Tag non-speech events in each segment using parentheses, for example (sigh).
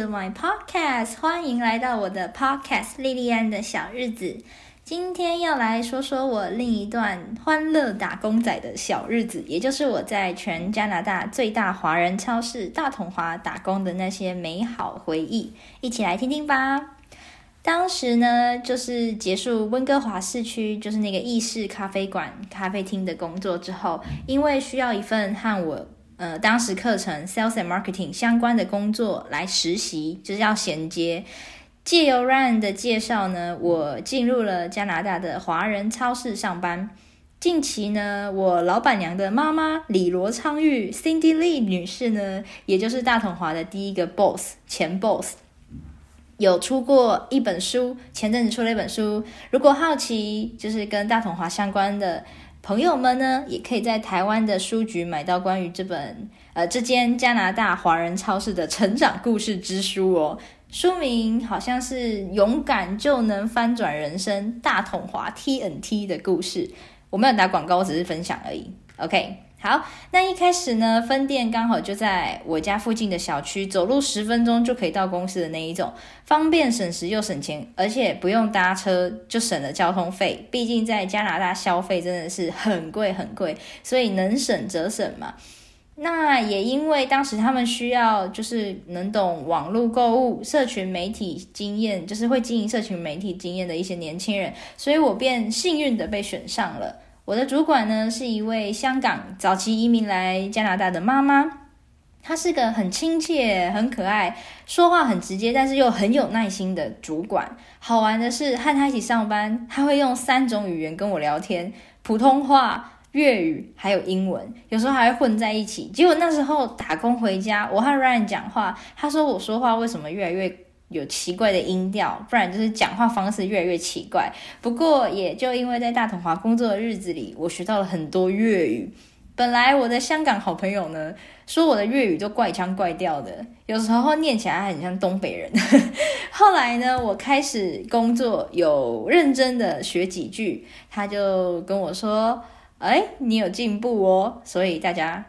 to my podcast，欢迎来到我的 podcast 莉莉安的小日子。今天要来说说我另一段欢乐打工仔的小日子，也就是我在全加拿大最大华人超市大统华打工的那些美好回忆，一起来听听吧。当时呢，就是结束温哥华市区，就是那个意式咖啡馆、咖啡厅的工作之后，因为需要一份和我呃当时课程 Sales and Marketing 相关的工作来实习，就是要衔接。借由 Ryan 的介绍呢，我进入了加拿大的华人超市上班。近期呢，我老板娘的妈妈李罗昌玉 Cindy Lee 女士呢，也就是大统华的第一个 Boss 前 Boss。有出过一本书，前阵子出了一本书。如果好奇，就是跟大统华相关的朋友们呢，也可以在台湾的书局买到关于这本呃这间加拿大华人超市的成长故事之书哦。书名好像是《勇敢就能翻转人生：大统华 TNT 的故事》。我没有打广告，我只是分享而已。OK。好，那一开始呢，分店刚好就在我家附近的小区，走路十分钟就可以到公司的那一种，方便省时又省钱，而且不用搭车就省了交通费。毕竟在加拿大消费真的是很贵很贵，所以能省则省嘛。那也因为当时他们需要就是能懂网络购物、社群媒体经验，就是会经营社群媒体经验的一些年轻人，所以我便幸运的被选上了。我的主管呢，是一位香港早期移民来加拿大的妈妈，她是个很亲切、很可爱、说话很直接，但是又很有耐心的主管。好玩的是，和她一起上班，她会用三种语言跟我聊天：普通话、粤语还有英文，有时候还会混在一起。结果那时候打工回家，我和 Ryan 讲话，他说我说话为什么越来越有奇怪的音调，不然就是讲话方式越来越奇怪。不过也就因为在大统华工作的日子里，我学到了很多粤语。本来我的香港好朋友呢，说我的粤语都怪腔怪调的，有时候念起来很像东北人。(laughs) 后来呢，我开始工作，有认真的学几句，他就跟我说：“哎，你有进步哦。”所以大家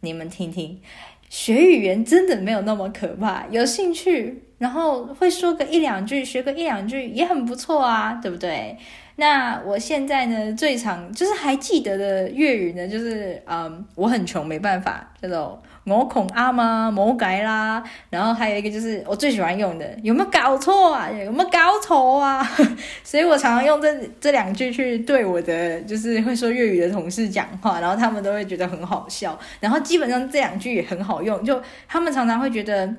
你们听听，学语言真的没有那么可怕，有兴趣。然后会说个一两句，学个一两句也很不错啊，对不对？那我现在呢，最常就是还记得的粤语呢，就是嗯，我很穷，没办法，叫做我恐阿妈冇计啦。然后还有一个就是我最喜欢用的，有没有搞错啊？有没有搞错啊？(laughs) 所以我常常用这这两句去对我的就是会说粤语的同事讲话，然后他们都会觉得很好笑。然后基本上这两句也很好用，就他们常常会觉得。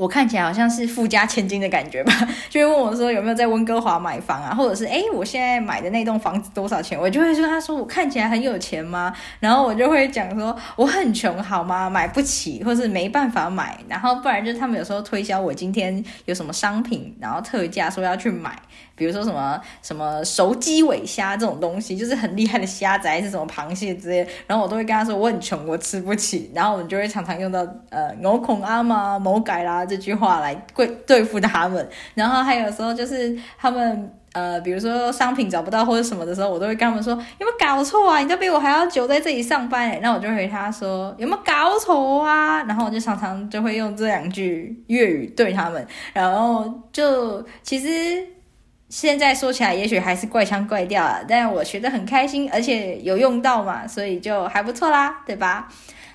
我看起来好像是富家千金的感觉吧，(laughs) 就会问我说有没有在温哥华买房啊，或者是诶，我现在买的那栋房子多少钱？我就会说，他说我看起来很有钱吗？然后我就会讲说我很穷好吗？买不起，或是没办法买。然后不然就是他们有时候推销我今天有什么商品，然后特价说要去买，比如说什么什么熟鸡尾虾这种东西，就是很厉害的虾仔是什么螃蟹之类。然后我都会跟他说我很穷，我吃不起。然后我们就会常常用到呃，某孔阿妈某改啦。这句话来对对付他们，然后还有时候就是他们呃，比如说商品找不到或者什么的时候，我都会跟他们说有没有搞错啊？你都比我还要久在这里上班，那我就回他说有没有搞错啊？然后我就常常就会用这两句粤语对他们，然后就其实现在说起来也许还是怪腔怪调啊，但我学得很开心，而且有用到嘛，所以就还不错啦，对吧？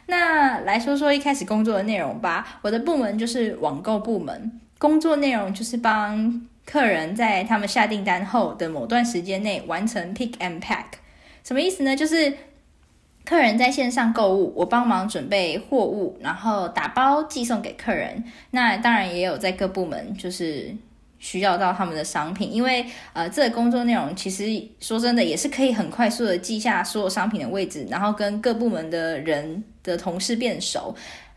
那来说说一开始工作的内容吧。我的部门就是网购部门，工作内容就是帮客人在他们下订单后的某段时间内完成 pick and pack。什么意思呢？就是客人在线上购物，我帮忙准备货物，然后打包寄送给客人。那当然也有在各部门就是。需要到他们的商品，因为呃，这个工作内容其实说真的也是可以很快速的记下所有商品的位置，然后跟各部门的人的同事变熟。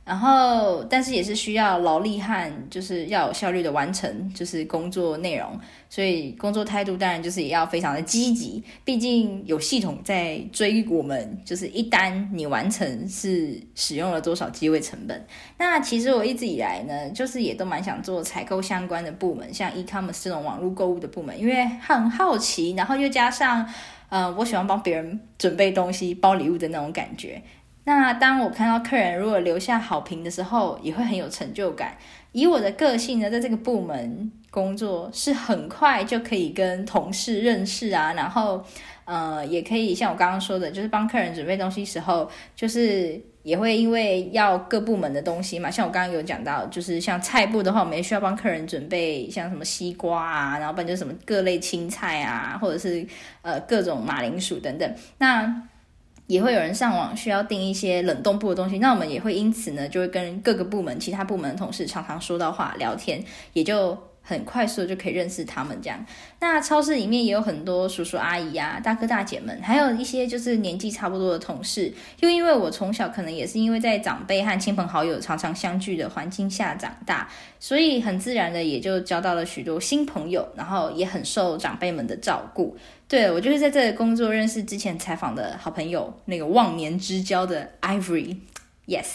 然后，但是也是需要劳力和就是要有效率的完成，就是工作内容。所以工作态度当然就是也要非常的积极，毕竟有系统在追我们，就是一单你完成是使用了多少机会成本。那其实我一直以来呢，就是也都蛮想做采购相关的部门，像 e-commerce 这种网络购物的部门，因为很好奇，然后又加上呃，我喜欢帮别人准备东西、包礼物的那种感觉。那当我看到客人如果留下好评的时候，也会很有成就感。以我的个性呢，在这个部门工作是很快就可以跟同事认识啊，然后呃，也可以像我刚刚说的，就是帮客人准备东西时候，就是也会因为要各部门的东西嘛，像我刚刚有讲到，就是像菜部的话，我们也需要帮客人准备像什么西瓜啊，然后不然就什么各类青菜啊，或者是呃各种马铃薯等等，那。也会有人上网需要订一些冷冻部的东西，那我们也会因此呢，就会跟各个部门、其他部门的同事常常说到话、聊天，也就很快速就可以认识他们这样。那超市里面也有很多叔叔阿姨啊、大哥大姐们，还有一些就是年纪差不多的同事。又因为我从小可能也是因为在长辈和亲朋好友常常相聚的环境下长大，所以很自然的也就交到了许多新朋友，然后也很受长辈们的照顾。对，我就是在这里工作认识之前采访的好朋友，那个忘年之交的 Ivory，Yes。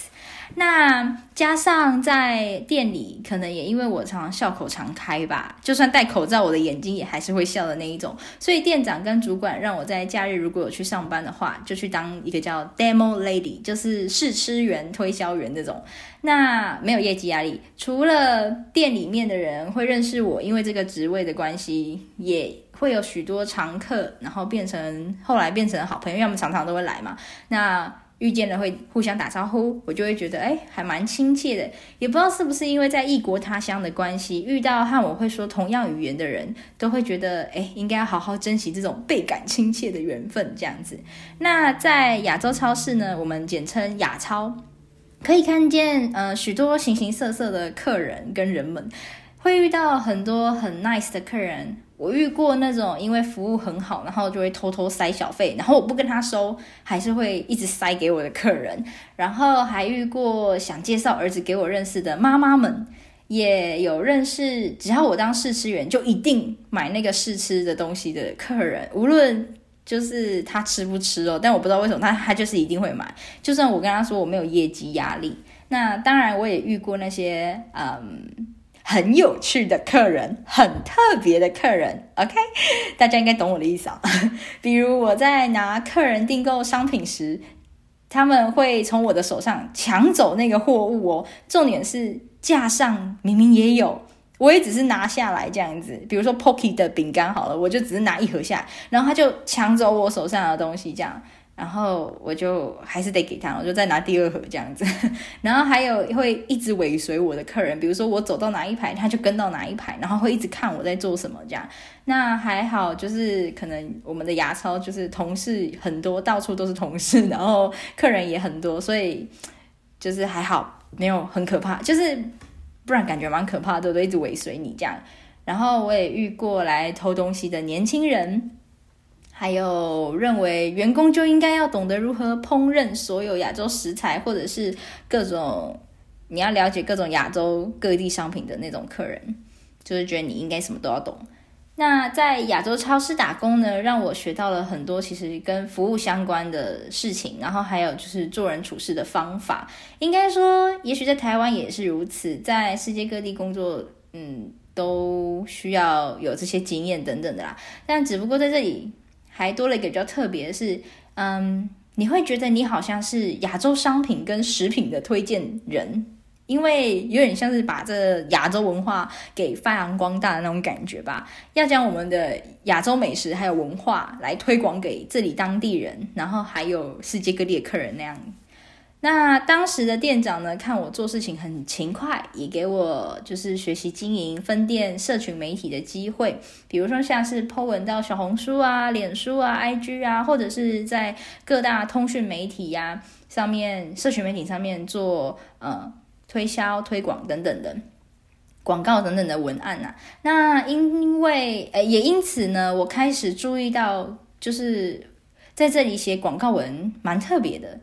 那加上在店里，可能也因为我常常笑口常开吧，就算戴口罩，我的眼睛也还是会笑的那一种。所以店长跟主管让我在假日如果有去上班的话，就去当一个叫 Demo Lady，就是试吃员、推销员这种。那没有业绩压力，除了店里面的人会认识我，因为这个职位的关系，也。会有许多常客，然后变成后来变成好朋友，因为我们常常都会来嘛。那遇见了会互相打招呼，我就会觉得哎，还蛮亲切的。也不知道是不是因为在异国他乡的关系，遇到和我会说同样语言的人，都会觉得哎，应该要好好珍惜这种倍感亲切的缘分这样子。那在亚洲超市呢，我们简称亚超，可以看见呃许多形形色色的客人跟人们，会遇到很多很 nice 的客人。我遇过那种因为服务很好，然后就会偷偷塞小费，然后我不跟他收，还是会一直塞给我的客人。然后还遇过想介绍儿子给我认识的妈妈们，也有认识只要我当试吃员就一定买那个试吃的东西的客人，无论就是他吃不吃哦，但我不知道为什么他他就是一定会买，就算我跟他说我没有业绩压力。那当然我也遇过那些嗯。很有趣的客人，很特别的客人，OK，(laughs) 大家应该懂我的意思啊。(laughs) 比如我在拿客人订购商品时，他们会从我的手上抢走那个货物哦。重点是架上明明也有，我也只是拿下来这样子。比如说 Pocky 的饼干好了，我就只是拿一盒下来，然后他就抢走我手上的东西这样。然后我就还是得给他，我就再拿第二盒这样子。(laughs) 然后还有会一直尾随我的客人，比如说我走到哪一排，他就跟到哪一排，然后会一直看我在做什么这样。那还好，就是可能我们的牙超就是同事很多，到处都是同事，然后客人也很多，所以就是还好，没有很可怕。就是不然感觉蛮可怕的，对不对？一直尾随你这样。然后我也遇过来偷东西的年轻人。还有认为员工就应该要懂得如何烹饪所有亚洲食材，或者是各种你要了解各种亚洲各地商品的那种客人，就是觉得你应该什么都要懂。那在亚洲超市打工呢，让我学到了很多其实跟服务相关的事情，然后还有就是做人处事的方法。应该说，也许在台湾也是如此，在世界各地工作，嗯，都需要有这些经验等等的啦。但只不过在这里。还多了一个比较特别的是，嗯，你会觉得你好像是亚洲商品跟食品的推荐人，因为有点像是把这亚洲文化给发扬光大的那种感觉吧。要将我们的亚洲美食还有文化来推广给这里当地人，然后还有世界各地的客人那样。那当时的店长呢，看我做事情很勤快，也给我就是学习经营分店、社群媒体的机会。比如说像是 po 文到小红书啊、脸书啊、IG 啊，或者是在各大通讯媒体呀、上面、社群媒体上面做呃推销、推广等等的广告等等的文案呐、啊。那因为呃也因此呢，我开始注意到，就是在这里写广告文蛮特别的。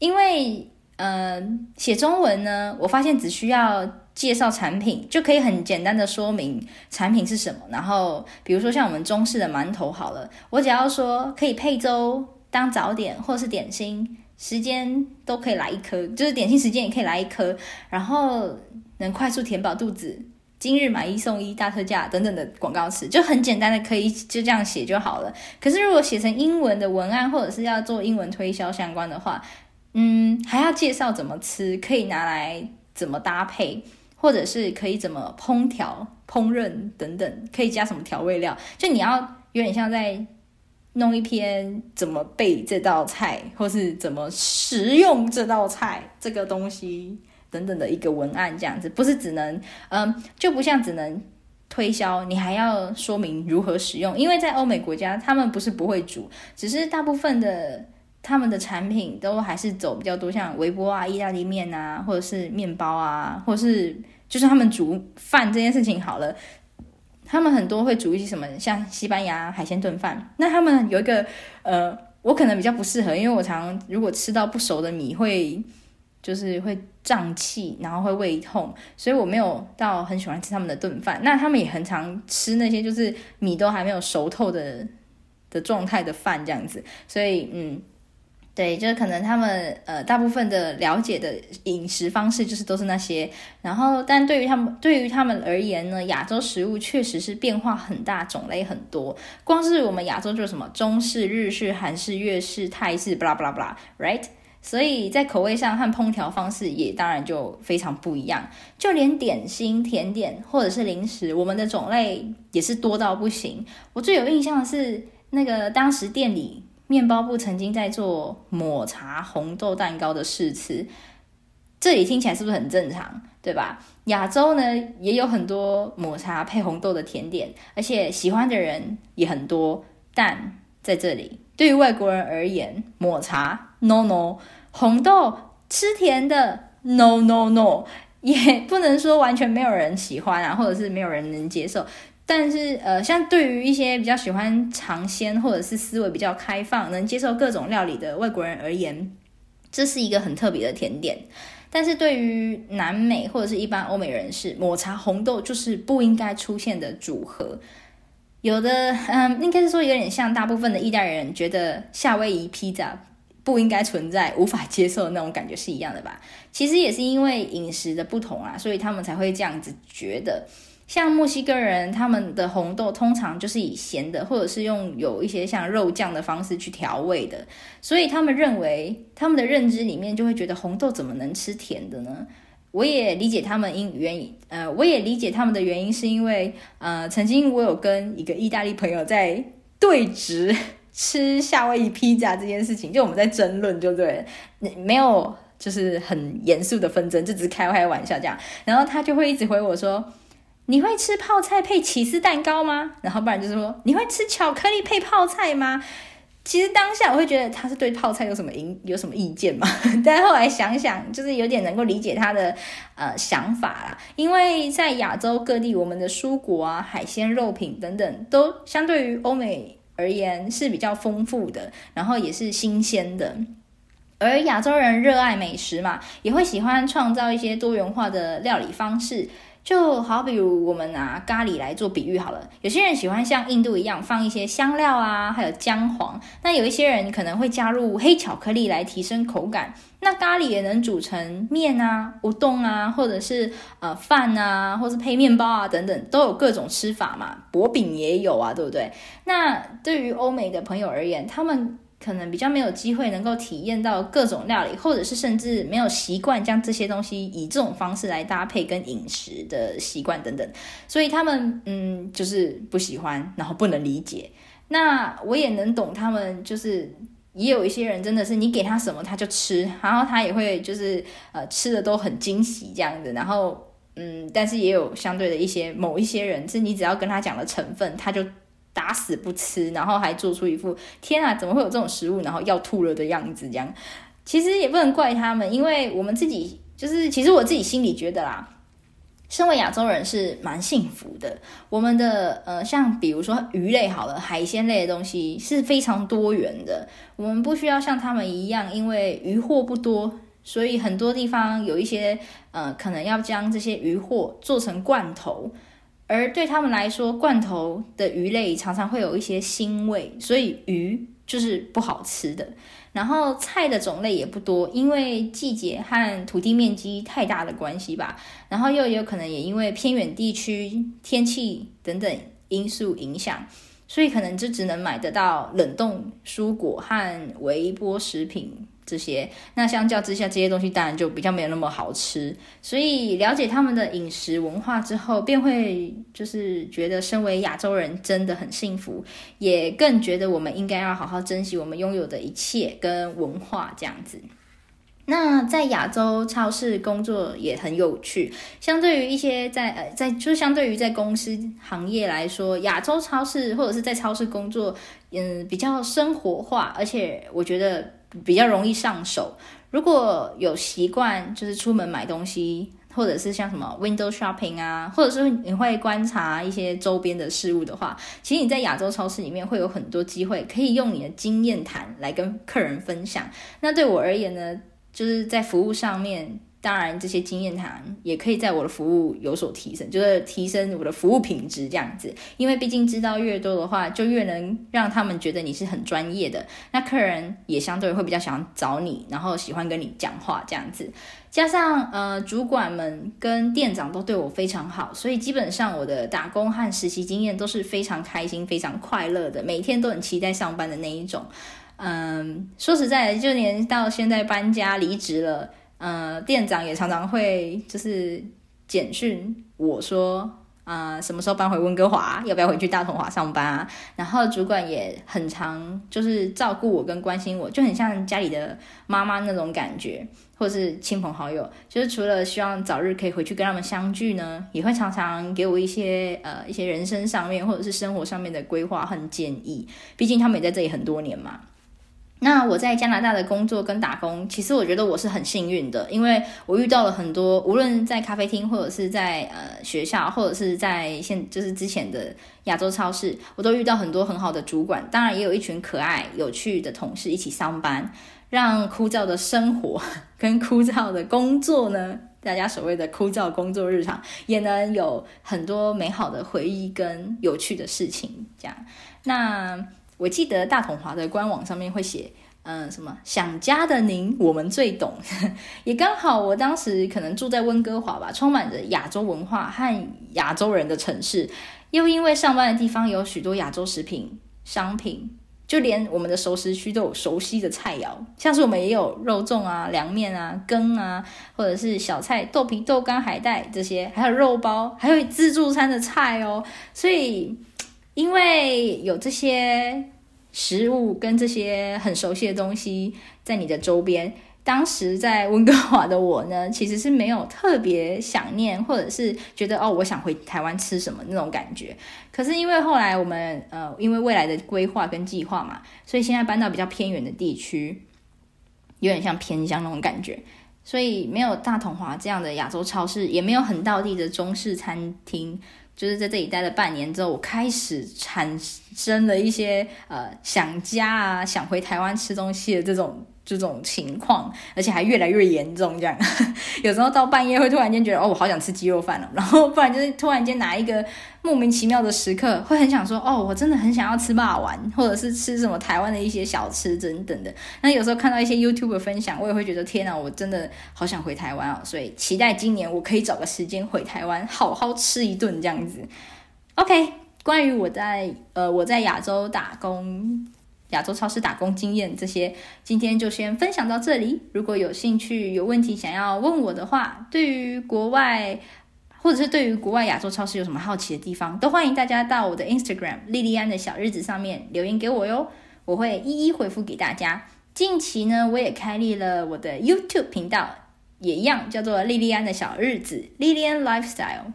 因为，呃，写中文呢，我发现只需要介绍产品，就可以很简单的说明产品是什么。然后，比如说像我们中式的馒头好了，我只要说可以配粥当早点或是点心，时间都可以来一颗，就是点心时间也可以来一颗，然后能快速填饱肚子，今日买一送一大特价等等的广告词，就很简单的可以就这样写就好了。可是如果写成英文的文案，或者是要做英文推销相关的话，嗯，还要介绍怎么吃，可以拿来怎么搭配，或者是可以怎么烹调、烹饪等等，可以加什么调味料，就你要有点像在弄一篇怎么备这道菜，或是怎么食用这道菜这个东西等等的一个文案，这样子不是只能嗯，就不像只能推销，你还要说明如何使用，因为在欧美国家，他们不是不会煮，只是大部分的。他们的产品都还是走比较多，像微波啊、意大利面啊，或者是面包啊，或者是就是他们煮饭这件事情好了，他们很多会煮一些什么，像西班牙海鲜炖饭。那他们有一个呃，我可能比较不适合，因为我常如果吃到不熟的米会就是会胀气，然后会胃痛，所以我没有到很喜欢吃他们的炖饭。那他们也很常吃那些就是米都还没有熟透的的状态的饭这样子，所以嗯。对，就是可能他们呃大部分的了解的饮食方式就是都是那些，然后但对于他们对于他们而言呢，亚洲食物确实是变化很大，种类很多。光是我们亚洲就是什么中式、日式、韩式、粤式、泰式，巴拉巴拉巴拉，right？所以在口味上和烹调方式也当然就非常不一样。就连点心、甜点或者是零食，我们的种类也是多到不行。我最有印象的是那个当时店里。面包部曾经在做抹茶红豆蛋糕的试吃，这里听起来是不是很正常，对吧？亚洲呢也有很多抹茶配红豆的甜点，而且喜欢的人也很多。但在这里，对于外国人而言，抹茶 no no，红豆吃甜的 no no no，也不能说完全没有人喜欢啊，或者是没有人能接受。但是，呃，像对于一些比较喜欢尝鲜或者是思维比较开放、能接受各种料理的外国人而言，这是一个很特别的甜点。但是对于南美或者是一般欧美人士，抹茶红豆就是不应该出现的组合。有的，嗯，应该是说有点像大部分的意大利人觉得夏威夷披萨不应该存在、无法接受的那种感觉是一样的吧？其实也是因为饮食的不同啊，所以他们才会这样子觉得。像墨西哥人，他们的红豆通常就是以咸的，或者是用有一些像肉酱的方式去调味的，所以他们认为，他们的认知里面就会觉得红豆怎么能吃甜的呢？我也理解他们因原因，呃，我也理解他们的原因是因为，呃，曾经我有跟一个意大利朋友在对峙吃夏威夷披萨这件事情，就我们在争论，就对，没有就是很严肃的纷争，就只是开开玩笑这样，然后他就会一直回我说。你会吃泡菜配起司蛋糕吗？然后不然就是说，你会吃巧克力配泡菜吗？其实当下我会觉得他是对泡菜有什么意有什么意见嘛？(laughs) 但后来想想，就是有点能够理解他的呃想法啦。因为在亚洲各地，我们的蔬果啊、海鲜、肉品等等，都相对于欧美而言是比较丰富的，然后也是新鲜的。而亚洲人热爱美食嘛，也会喜欢创造一些多元化的料理方式。就好比如我们拿咖喱来做比喻好了，有些人喜欢像印度一样放一些香料啊，还有姜黄。那有一些人可能会加入黑巧克力来提升口感。那咖喱也能煮成面啊、乌冬啊，或者是呃饭啊，或是配面包啊等等，都有各种吃法嘛。薄饼也有啊，对不对？那对于欧美的朋友而言，他们。可能比较没有机会能够体验到各种料理，或者是甚至没有习惯将这些东西以这种方式来搭配跟饮食的习惯等等，所以他们嗯就是不喜欢，然后不能理解。那我也能懂他们，就是也有一些人真的是你给他什么他就吃，然后他也会就是呃吃的都很惊喜这样子，然后嗯，但是也有相对的一些某一些人，是你只要跟他讲了成分，他就。打死不吃，然后还做出一副天啊，怎么会有这种食物，然后要吐了的样子，这样其实也不能怪他们，因为我们自己就是，其实我自己心里觉得啦，身为亚洲人是蛮幸福的。我们的呃，像比如说鱼类好了，海鲜类的东西是非常多元的，我们不需要像他们一样，因为鱼货不多，所以很多地方有一些呃，可能要将这些鱼货做成罐头。而对他们来说，罐头的鱼类常常会有一些腥味，所以鱼就是不好吃的。然后菜的种类也不多，因为季节和土地面积太大的关系吧。然后又有可能也因为偏远地区天气等等因素影响，所以可能就只能买得到冷冻蔬果和微波食品。这些。那相较之下，这些东西当然就比较没有那么好吃。所以了解他们的饮食文化之后，便会就是觉得身为亚洲人真的很幸福，也更觉得我们应该要好好珍惜我们拥有的一切跟文化这样子。那在亚洲超市工作也很有趣，相对于一些在呃在就相对于在公司行业来说，亚洲超市或者是在超市工作，嗯，比较生活化，而且我觉得比较容易上手。如果有习惯就是出门买东西，或者是像什么 window shopping 啊，或者是你会观察一些周边的事物的话，其实你在亚洲超市里面会有很多机会可以用你的经验谈来跟客人分享。那对我而言呢？就是在服务上面，当然这些经验谈也可以在我的服务有所提升，就是提升我的服务品质这样子。因为毕竟知道越多的话，就越能让他们觉得你是很专业的，那客人也相对会比较想找你，然后喜欢跟你讲话这样子。加上呃，主管们跟店长都对我非常好，所以基本上我的打工和实习经验都是非常开心、非常快乐的，每天都很期待上班的那一种。嗯，说实在的，就连到现在搬家离职了，呃，店长也常常会就是简讯我说，啊、什么时候搬回温哥华？要不要回去大同华上班啊？然后主管也很常就是照顾我跟关心我，就很像家里的妈妈那种感觉，或者是亲朋好友，就是除了希望早日可以回去跟他们相聚呢，也会常常给我一些呃一些人生上面或者是生活上面的规划和建议，毕竟他们也在这里很多年嘛。那我在加拿大的工作跟打工，其实我觉得我是很幸运的，因为我遇到了很多，无论在咖啡厅或者是在呃学校，或者是在现就是之前的亚洲超市，我都遇到很多很好的主管，当然也有一群可爱有趣的同事一起上班，让枯燥的生活 (laughs) 跟枯燥的工作呢，大家所谓的枯燥工作日常，也能有很多美好的回忆跟有趣的事情，这样那。我记得大统华的官网上面会写，嗯、什么想家的您，我们最懂。(laughs) 也刚好我当时可能住在温哥华吧，充满着亚洲文化和亚洲人的城市，又因为上班的地方有许多亚洲食品商品，就连我们的熟食区都有熟悉的菜肴，像是我们也有肉粽啊、凉面啊、羹啊，或者是小菜豆皮、豆干、海带这些，还有肉包，还有自助餐的菜哦，所以。因为有这些食物跟这些很熟悉的东西在你的周边，当时在温哥华的我呢，其实是没有特别想念，或者是觉得哦，我想回台湾吃什么那种感觉。可是因为后来我们呃，因为未来的规划跟计划嘛，所以现在搬到比较偏远的地区，有点像偏乡那种感觉，所以没有大统华这样的亚洲超市，也没有很道地的中式餐厅。就是在这里待了半年之后，我开始产生了一些呃想家啊，想回台湾吃东西的这种。这种情况，而且还越来越严重。这样，(laughs) 有时候到半夜会突然间觉得，哦，我好想吃鸡肉饭了。然后，不然就是突然间哪一个莫名其妙的时刻，会很想说，哦，我真的很想要吃霸丸，或者是吃什么台湾的一些小吃等等的。(laughs) 那有时候看到一些 YouTube 分享，我也会觉得，天哪，我真的好想回台湾哦。所以，期待今年我可以找个时间回台湾，好好吃一顿这样子。OK，关于我在呃我在亚洲打工。亚洲超市打工经验这些，今天就先分享到这里。如果有兴趣、有问题想要问我的话，对于国外或者是对于国外亚洲超市有什么好奇的地方，都欢迎大家到我的 Instagram 莉莉安的小日子上面留言给我哟，我会一一回复给大家。近期呢，我也开立了我的 YouTube 频道，也一样叫做莉莉安的小日子 Lilian Lifestyle。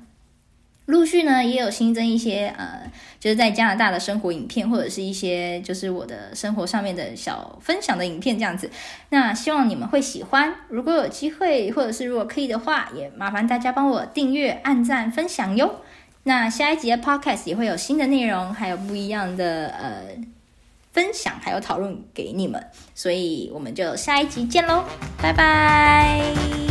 陆续呢，也有新增一些呃，就是在加拿大的生活影片，或者是一些就是我的生活上面的小分享的影片这样子。那希望你们会喜欢。如果有机会，或者是如果可以的话，也麻烦大家帮我订阅、按赞、分享哟。那下一集的 Podcast 也会有新的内容，还有不一样的呃分享，还有讨论给你们。所以我们就下一集见喽，拜拜。